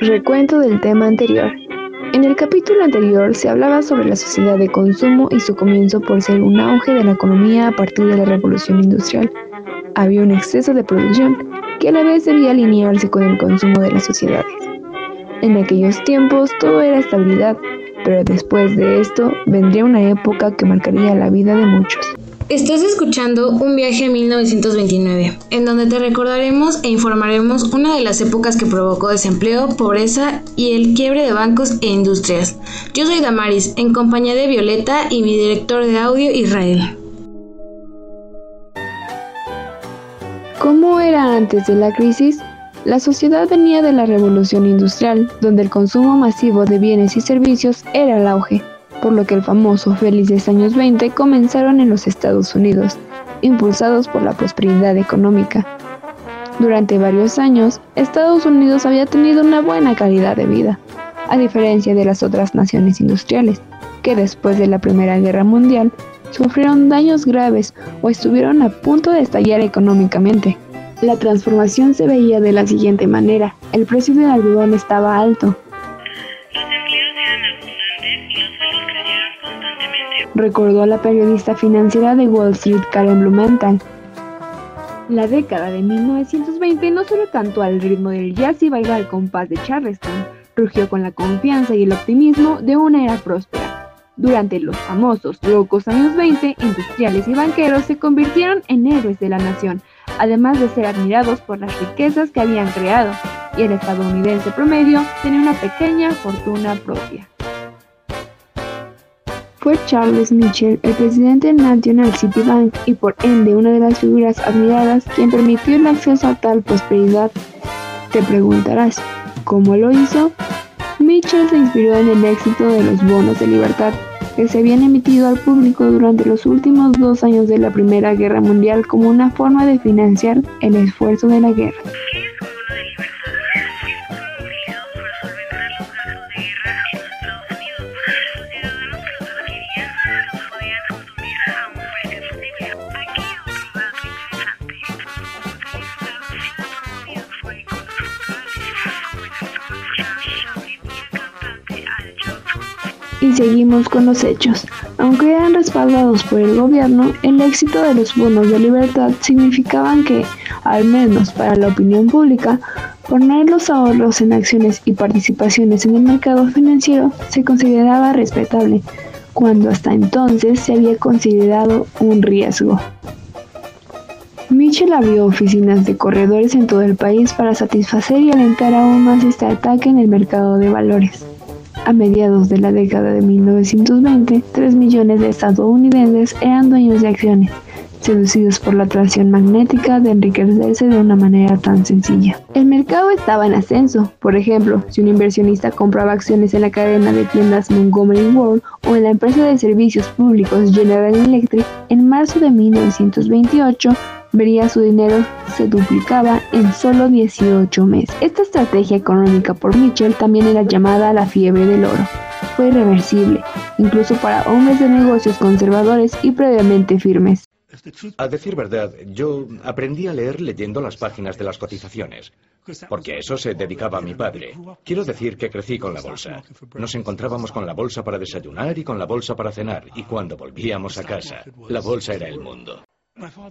Recuento del tema anterior. En el capítulo anterior se hablaba sobre la sociedad de consumo y su comienzo por ser un auge de la economía a partir de la revolución industrial. Había un exceso de producción que a la vez debía alinearse con el consumo de las sociedades. En aquellos tiempos todo era estabilidad, pero después de esto vendría una época que marcaría la vida de muchos. Estás escuchando un viaje a 1929, en donde te recordaremos e informaremos una de las épocas que provocó desempleo, pobreza y el quiebre de bancos e industrias. Yo soy Damaris, en compañía de Violeta y mi director de audio Israel. ¿Cómo era antes de la crisis? La sociedad venía de la revolución industrial, donde el consumo masivo de bienes y servicios era el auge por lo que el famoso Felices años 20 comenzaron en los Estados Unidos, impulsados por la prosperidad económica. Durante varios años, Estados Unidos había tenido una buena calidad de vida, a diferencia de las otras naciones industriales, que después de la Primera Guerra Mundial sufrieron daños graves o estuvieron a punto de estallar económicamente. La transformación se veía de la siguiente manera. El precio del algodón estaba alto, recordó la periodista financiera de Wall Street Karen Blumenthal. La década de 1920 no solo cantó al ritmo del jazz y bailó al compás de Charleston, rugió con la confianza y el optimismo de una era próspera. Durante los famosos locos años 20, industriales y banqueros se convirtieron en héroes de la nación, además de ser admirados por las riquezas que habían creado, y el estadounidense promedio tenía una pequeña fortuna propia. Fue Charles Mitchell, el presidente del National City Bank y por ende una de las figuras admiradas quien permitió el acceso a tal prosperidad. Te preguntarás, ¿cómo lo hizo? Mitchell se inspiró en el éxito de los bonos de libertad que se habían emitido al público durante los últimos dos años de la Primera Guerra Mundial como una forma de financiar el esfuerzo de la guerra. Y seguimos con los hechos. Aunque eran respaldados por el gobierno, el éxito de los bonos de libertad significaban que, al menos para la opinión pública, poner los ahorros en acciones y participaciones en el mercado financiero se consideraba respetable, cuando hasta entonces se había considerado un riesgo. Mitchell abrió oficinas de corredores en todo el país para satisfacer y alentar aún más este ataque en el mercado de valores. A mediados de la década de 1920, 3 millones de estadounidenses eran dueños de acciones, seducidos por la atracción magnética de enriquecerse de una manera tan sencilla. El mercado estaba en ascenso. Por ejemplo, si un inversionista compraba acciones en la cadena de tiendas Montgomery Ward o en la empresa de servicios públicos General Electric, en marzo de 1928 vería su dinero se duplicaba en solo 18 meses. Esta estrategia económica por Mitchell también era llamada la fiebre del oro. Fue irreversible, incluso para hombres de negocios conservadores y previamente firmes. A decir verdad, yo aprendí a leer leyendo las páginas de las cotizaciones, porque a eso se dedicaba mi padre. Quiero decir que crecí con la bolsa. Nos encontrábamos con la bolsa para desayunar y con la bolsa para cenar, y cuando volvíamos a casa, la bolsa era el mundo.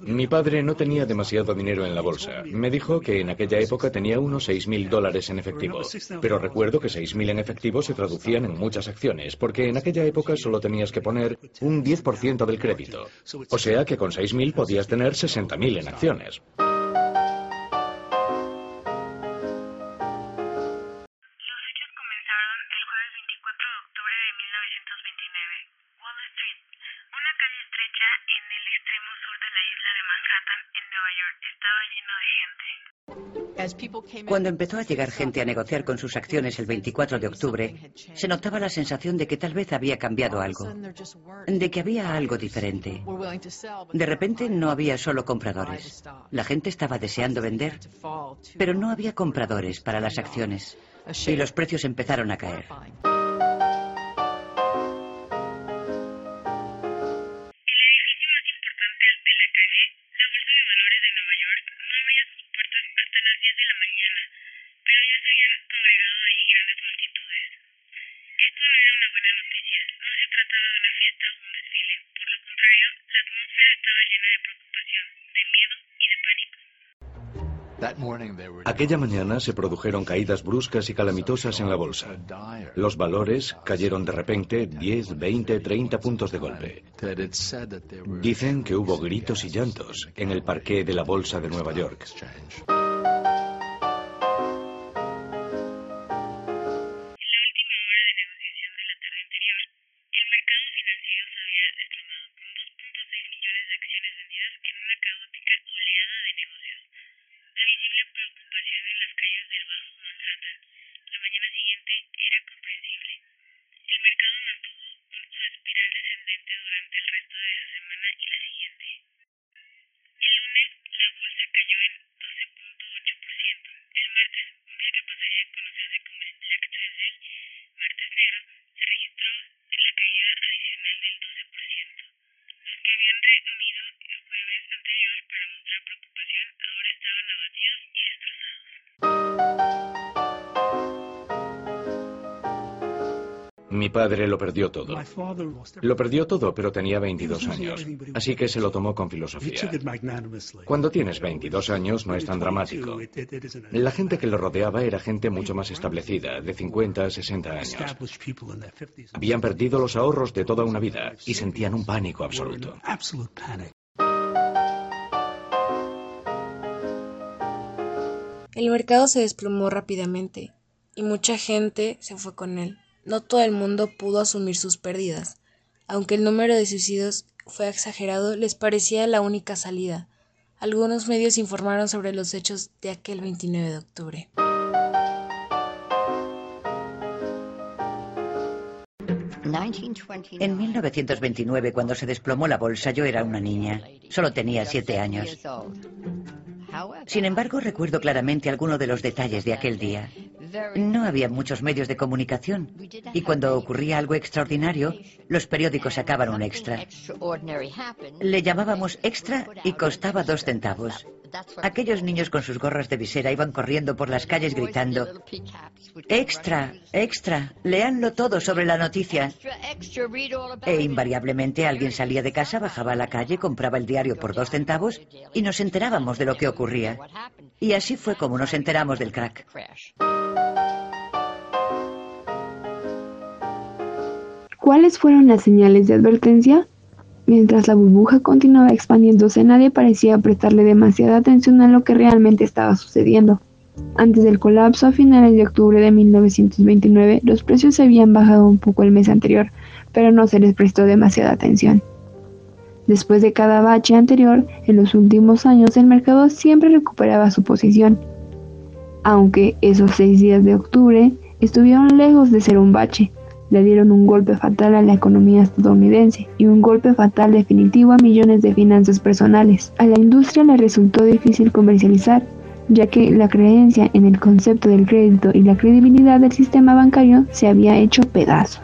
Mi padre no tenía demasiado dinero en la bolsa. Me dijo que en aquella época tenía unos seis mil dólares en efectivo. Pero recuerdo que seis mil en efectivo se traducían en muchas acciones, porque en aquella época solo tenías que poner un 10% del crédito. O sea que con seis mil podías tener sesenta mil en acciones. Cuando empezó a llegar gente a negociar con sus acciones el 24 de octubre, se notaba la sensación de que tal vez había cambiado algo, de que había algo diferente. De repente no había solo compradores. La gente estaba deseando vender, pero no había compradores para las acciones y los precios empezaron a caer. Aquella mañana se produjeron caídas bruscas y calamitosas en la bolsa. Los valores cayeron de repente 10, 20, 30 puntos de golpe. Dicen que hubo gritos y llantos en el parqué de la bolsa de Nueva York. Mi padre lo perdió todo. Lo perdió todo, pero tenía 22 años, así que se lo tomó con filosofía. Cuando tienes 22 años no es tan dramático. La gente que lo rodeaba era gente mucho más establecida, de 50 a 60 años. Habían perdido los ahorros de toda una vida y sentían un pánico absoluto. El mercado se desplomó rápidamente y mucha gente se fue con él. No todo el mundo pudo asumir sus pérdidas. Aunque el número de suicidios fue exagerado, les parecía la única salida. Algunos medios informaron sobre los hechos de aquel 29 de octubre. En 1929, cuando se desplomó la bolsa, yo era una niña. Solo tenía siete años. Sin embargo, recuerdo claramente algunos de los detalles de aquel día. No había muchos medios de comunicación y cuando ocurría algo extraordinario, los periódicos sacaban un extra. Le llamábamos extra y costaba dos centavos. Aquellos niños con sus gorras de visera iban corriendo por las calles gritando, extra, extra, leanlo todo sobre la noticia. E invariablemente alguien salía de casa, bajaba a la calle, compraba el diario por dos centavos y nos enterábamos de lo que ocurría. Y así fue como nos enteramos del crack. ¿Cuáles fueron las señales de advertencia? Mientras la burbuja continuaba expandiéndose, nadie parecía prestarle demasiada atención a lo que realmente estaba sucediendo. Antes del colapso, a finales de octubre de 1929, los precios se habían bajado un poco el mes anterior, pero no se les prestó demasiada atención. Después de cada bache anterior, en los últimos años el mercado siempre recuperaba su posición. Aunque esos seis días de octubre estuvieron lejos de ser un bache, le dieron un golpe fatal a la economía estadounidense y un golpe fatal definitivo a millones de finanzas personales. A la industria le resultó difícil comercializar, ya que la creencia en el concepto del crédito y la credibilidad del sistema bancario se había hecho pedazos.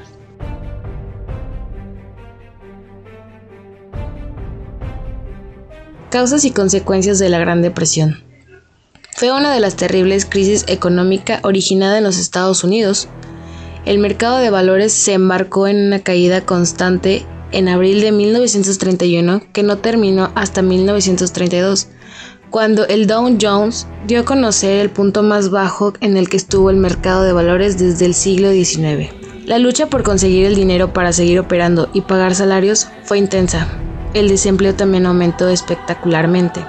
Causas y consecuencias de la Gran Depresión. Fue una de las terribles crisis económica originada en los Estados Unidos, el mercado de valores se embarcó en una caída constante en abril de 1931 que no terminó hasta 1932, cuando el Dow Jones dio a conocer el punto más bajo en el que estuvo el mercado de valores desde el siglo XIX. La lucha por conseguir el dinero para seguir operando y pagar salarios fue intensa. El desempleo también aumentó espectacularmente.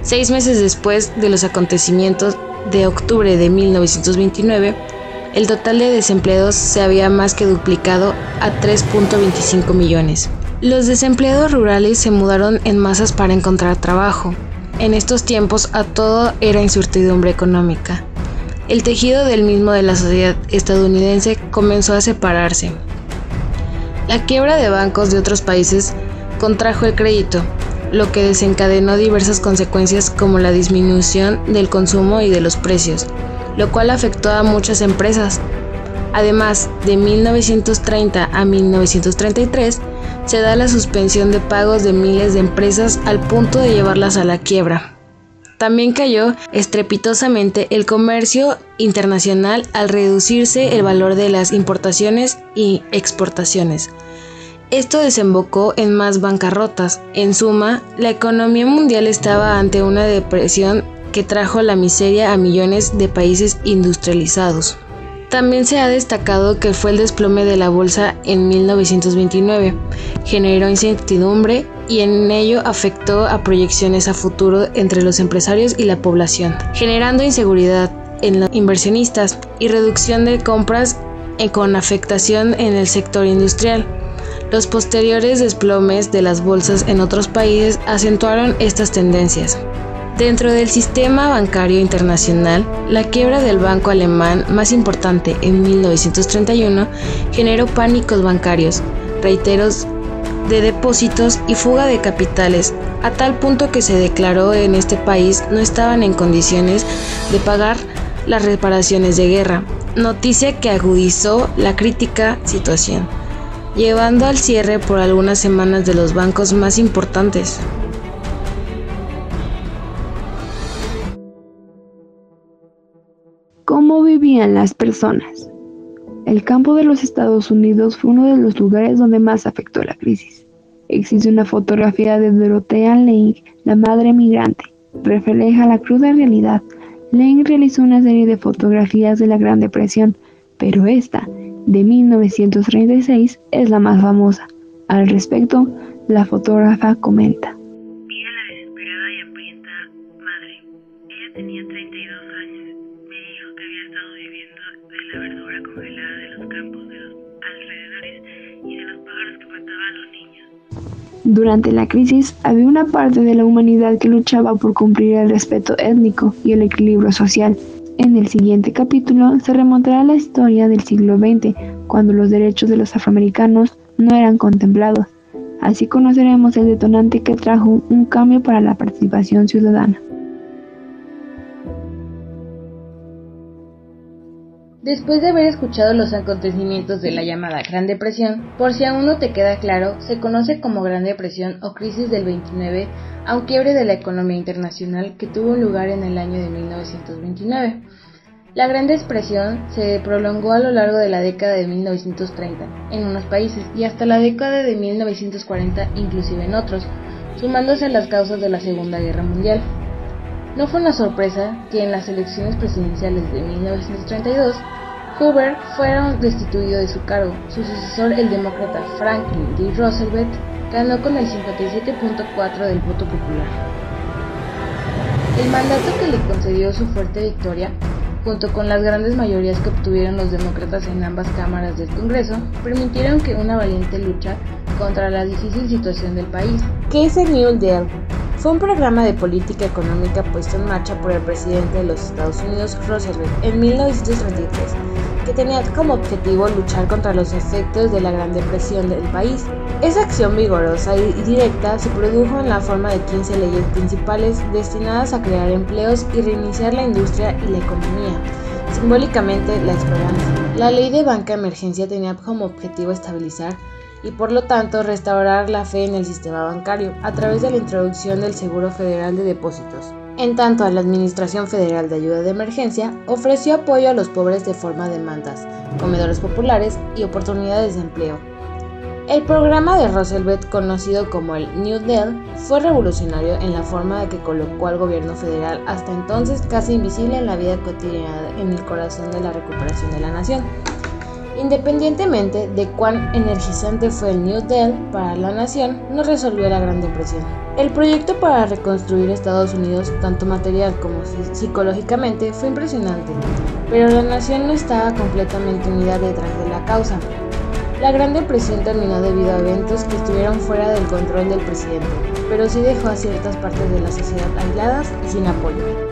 Seis meses después de los acontecimientos de octubre de 1929, el total de desempleados se había más que duplicado a 3.25 millones. Los desempleados rurales se mudaron en masas para encontrar trabajo. En estos tiempos a todo era incertidumbre económica. El tejido del mismo de la sociedad estadounidense comenzó a separarse. La quiebra de bancos de otros países contrajo el crédito, lo que desencadenó diversas consecuencias como la disminución del consumo y de los precios, lo cual afectó a muchas empresas. Además, de 1930 a 1933 se da la suspensión de pagos de miles de empresas al punto de llevarlas a la quiebra. También cayó estrepitosamente el comercio internacional al reducirse el valor de las importaciones y exportaciones. Esto desembocó en más bancarrotas. En suma, la economía mundial estaba ante una depresión que trajo la miseria a millones de países industrializados. También se ha destacado que fue el desplome de la bolsa en 1929. Generó incertidumbre y en ello afectó a proyecciones a futuro entre los empresarios y la población, generando inseguridad en los inversionistas y reducción de compras con afectación en el sector industrial. Los posteriores desplomes de las bolsas en otros países acentuaron estas tendencias. Dentro del sistema bancario internacional, la quiebra del banco alemán más importante en 1931 generó pánicos bancarios, reiteros de depósitos y fuga de capitales, a tal punto que se declaró en este país no estaban en condiciones de pagar las reparaciones de guerra, noticia que agudizó la crítica situación, llevando al cierre por algunas semanas de los bancos más importantes. ¿Cómo vivían las personas? El campo de los Estados Unidos fue uno de los lugares donde más afectó la crisis. Existe una fotografía de Dorothea Lange, la madre migrante. Refleja la cruda realidad. Lange realizó una serie de fotografías de la Gran Depresión, pero esta, de 1936, es la más famosa. Al respecto, la fotógrafa comenta. La desesperada y hambrienta madre. Ella tenía 32 años. Me dijo que había estado viviendo de la verdura congelada de los campos de los alrededores y de los pájaros que mataban a los niños. Durante la crisis había una parte de la humanidad que luchaba por cumplir el respeto étnico y el equilibrio social. En el siguiente capítulo se remontará a la historia del siglo XX, cuando los derechos de los afroamericanos no eran contemplados. Así conoceremos el detonante que trajo un cambio para la participación ciudadana. Después de haber escuchado los acontecimientos de la llamada Gran Depresión, por si aún no te queda claro, se conoce como Gran Depresión o Crisis del 29 a un quiebre de la economía internacional que tuvo lugar en el año de 1929. La Gran Depresión se prolongó a lo largo de la década de 1930 en unos países y hasta la década de 1940 inclusive en otros, sumándose a las causas de la Segunda Guerra Mundial. No fue una sorpresa que en las elecciones presidenciales de 1932 Hoover fuera destituido de su cargo. Su sucesor, el demócrata Franklin D. Roosevelt, ganó con el 57.4 del voto popular. El mandato que le concedió su fuerte victoria, junto con las grandes mayorías que obtuvieron los demócratas en ambas cámaras del Congreso, permitieron que una valiente lucha contra la difícil situación del país. ¿Qué es el New Deal? Fue un programa de política económica puesto en marcha por el presidente de los Estados Unidos, Roosevelt, en 1933, que tenía como objetivo luchar contra los efectos de la Gran Depresión del país. Esa acción vigorosa y directa se produjo en la forma de 15 leyes principales destinadas a crear empleos y reiniciar la industria y la economía. Simbólicamente, la esperanza. La ley de banca emergencia tenía como objetivo estabilizar y por lo tanto restaurar la fe en el sistema bancario a través de la introducción del Seguro Federal de Depósitos. En tanto, la Administración Federal de Ayuda de Emergencia ofreció apoyo a los pobres de forma de mandas, comedores populares y oportunidades de empleo. El programa de Roosevelt, conocido como el New Deal, fue revolucionario en la forma de que colocó al gobierno federal hasta entonces casi invisible en la vida cotidiana en el corazón de la recuperación de la nación. Independientemente de cuán energizante fue el New Deal para la nación, no resolvió la Gran Depresión. El proyecto para reconstruir Estados Unidos, tanto material como psicológicamente, fue impresionante, pero la nación no estaba completamente unida detrás de la causa. La Gran Depresión terminó debido a eventos que estuvieron fuera del control del presidente, pero sí dejó a ciertas partes de la sociedad aisladas y sin apoyo.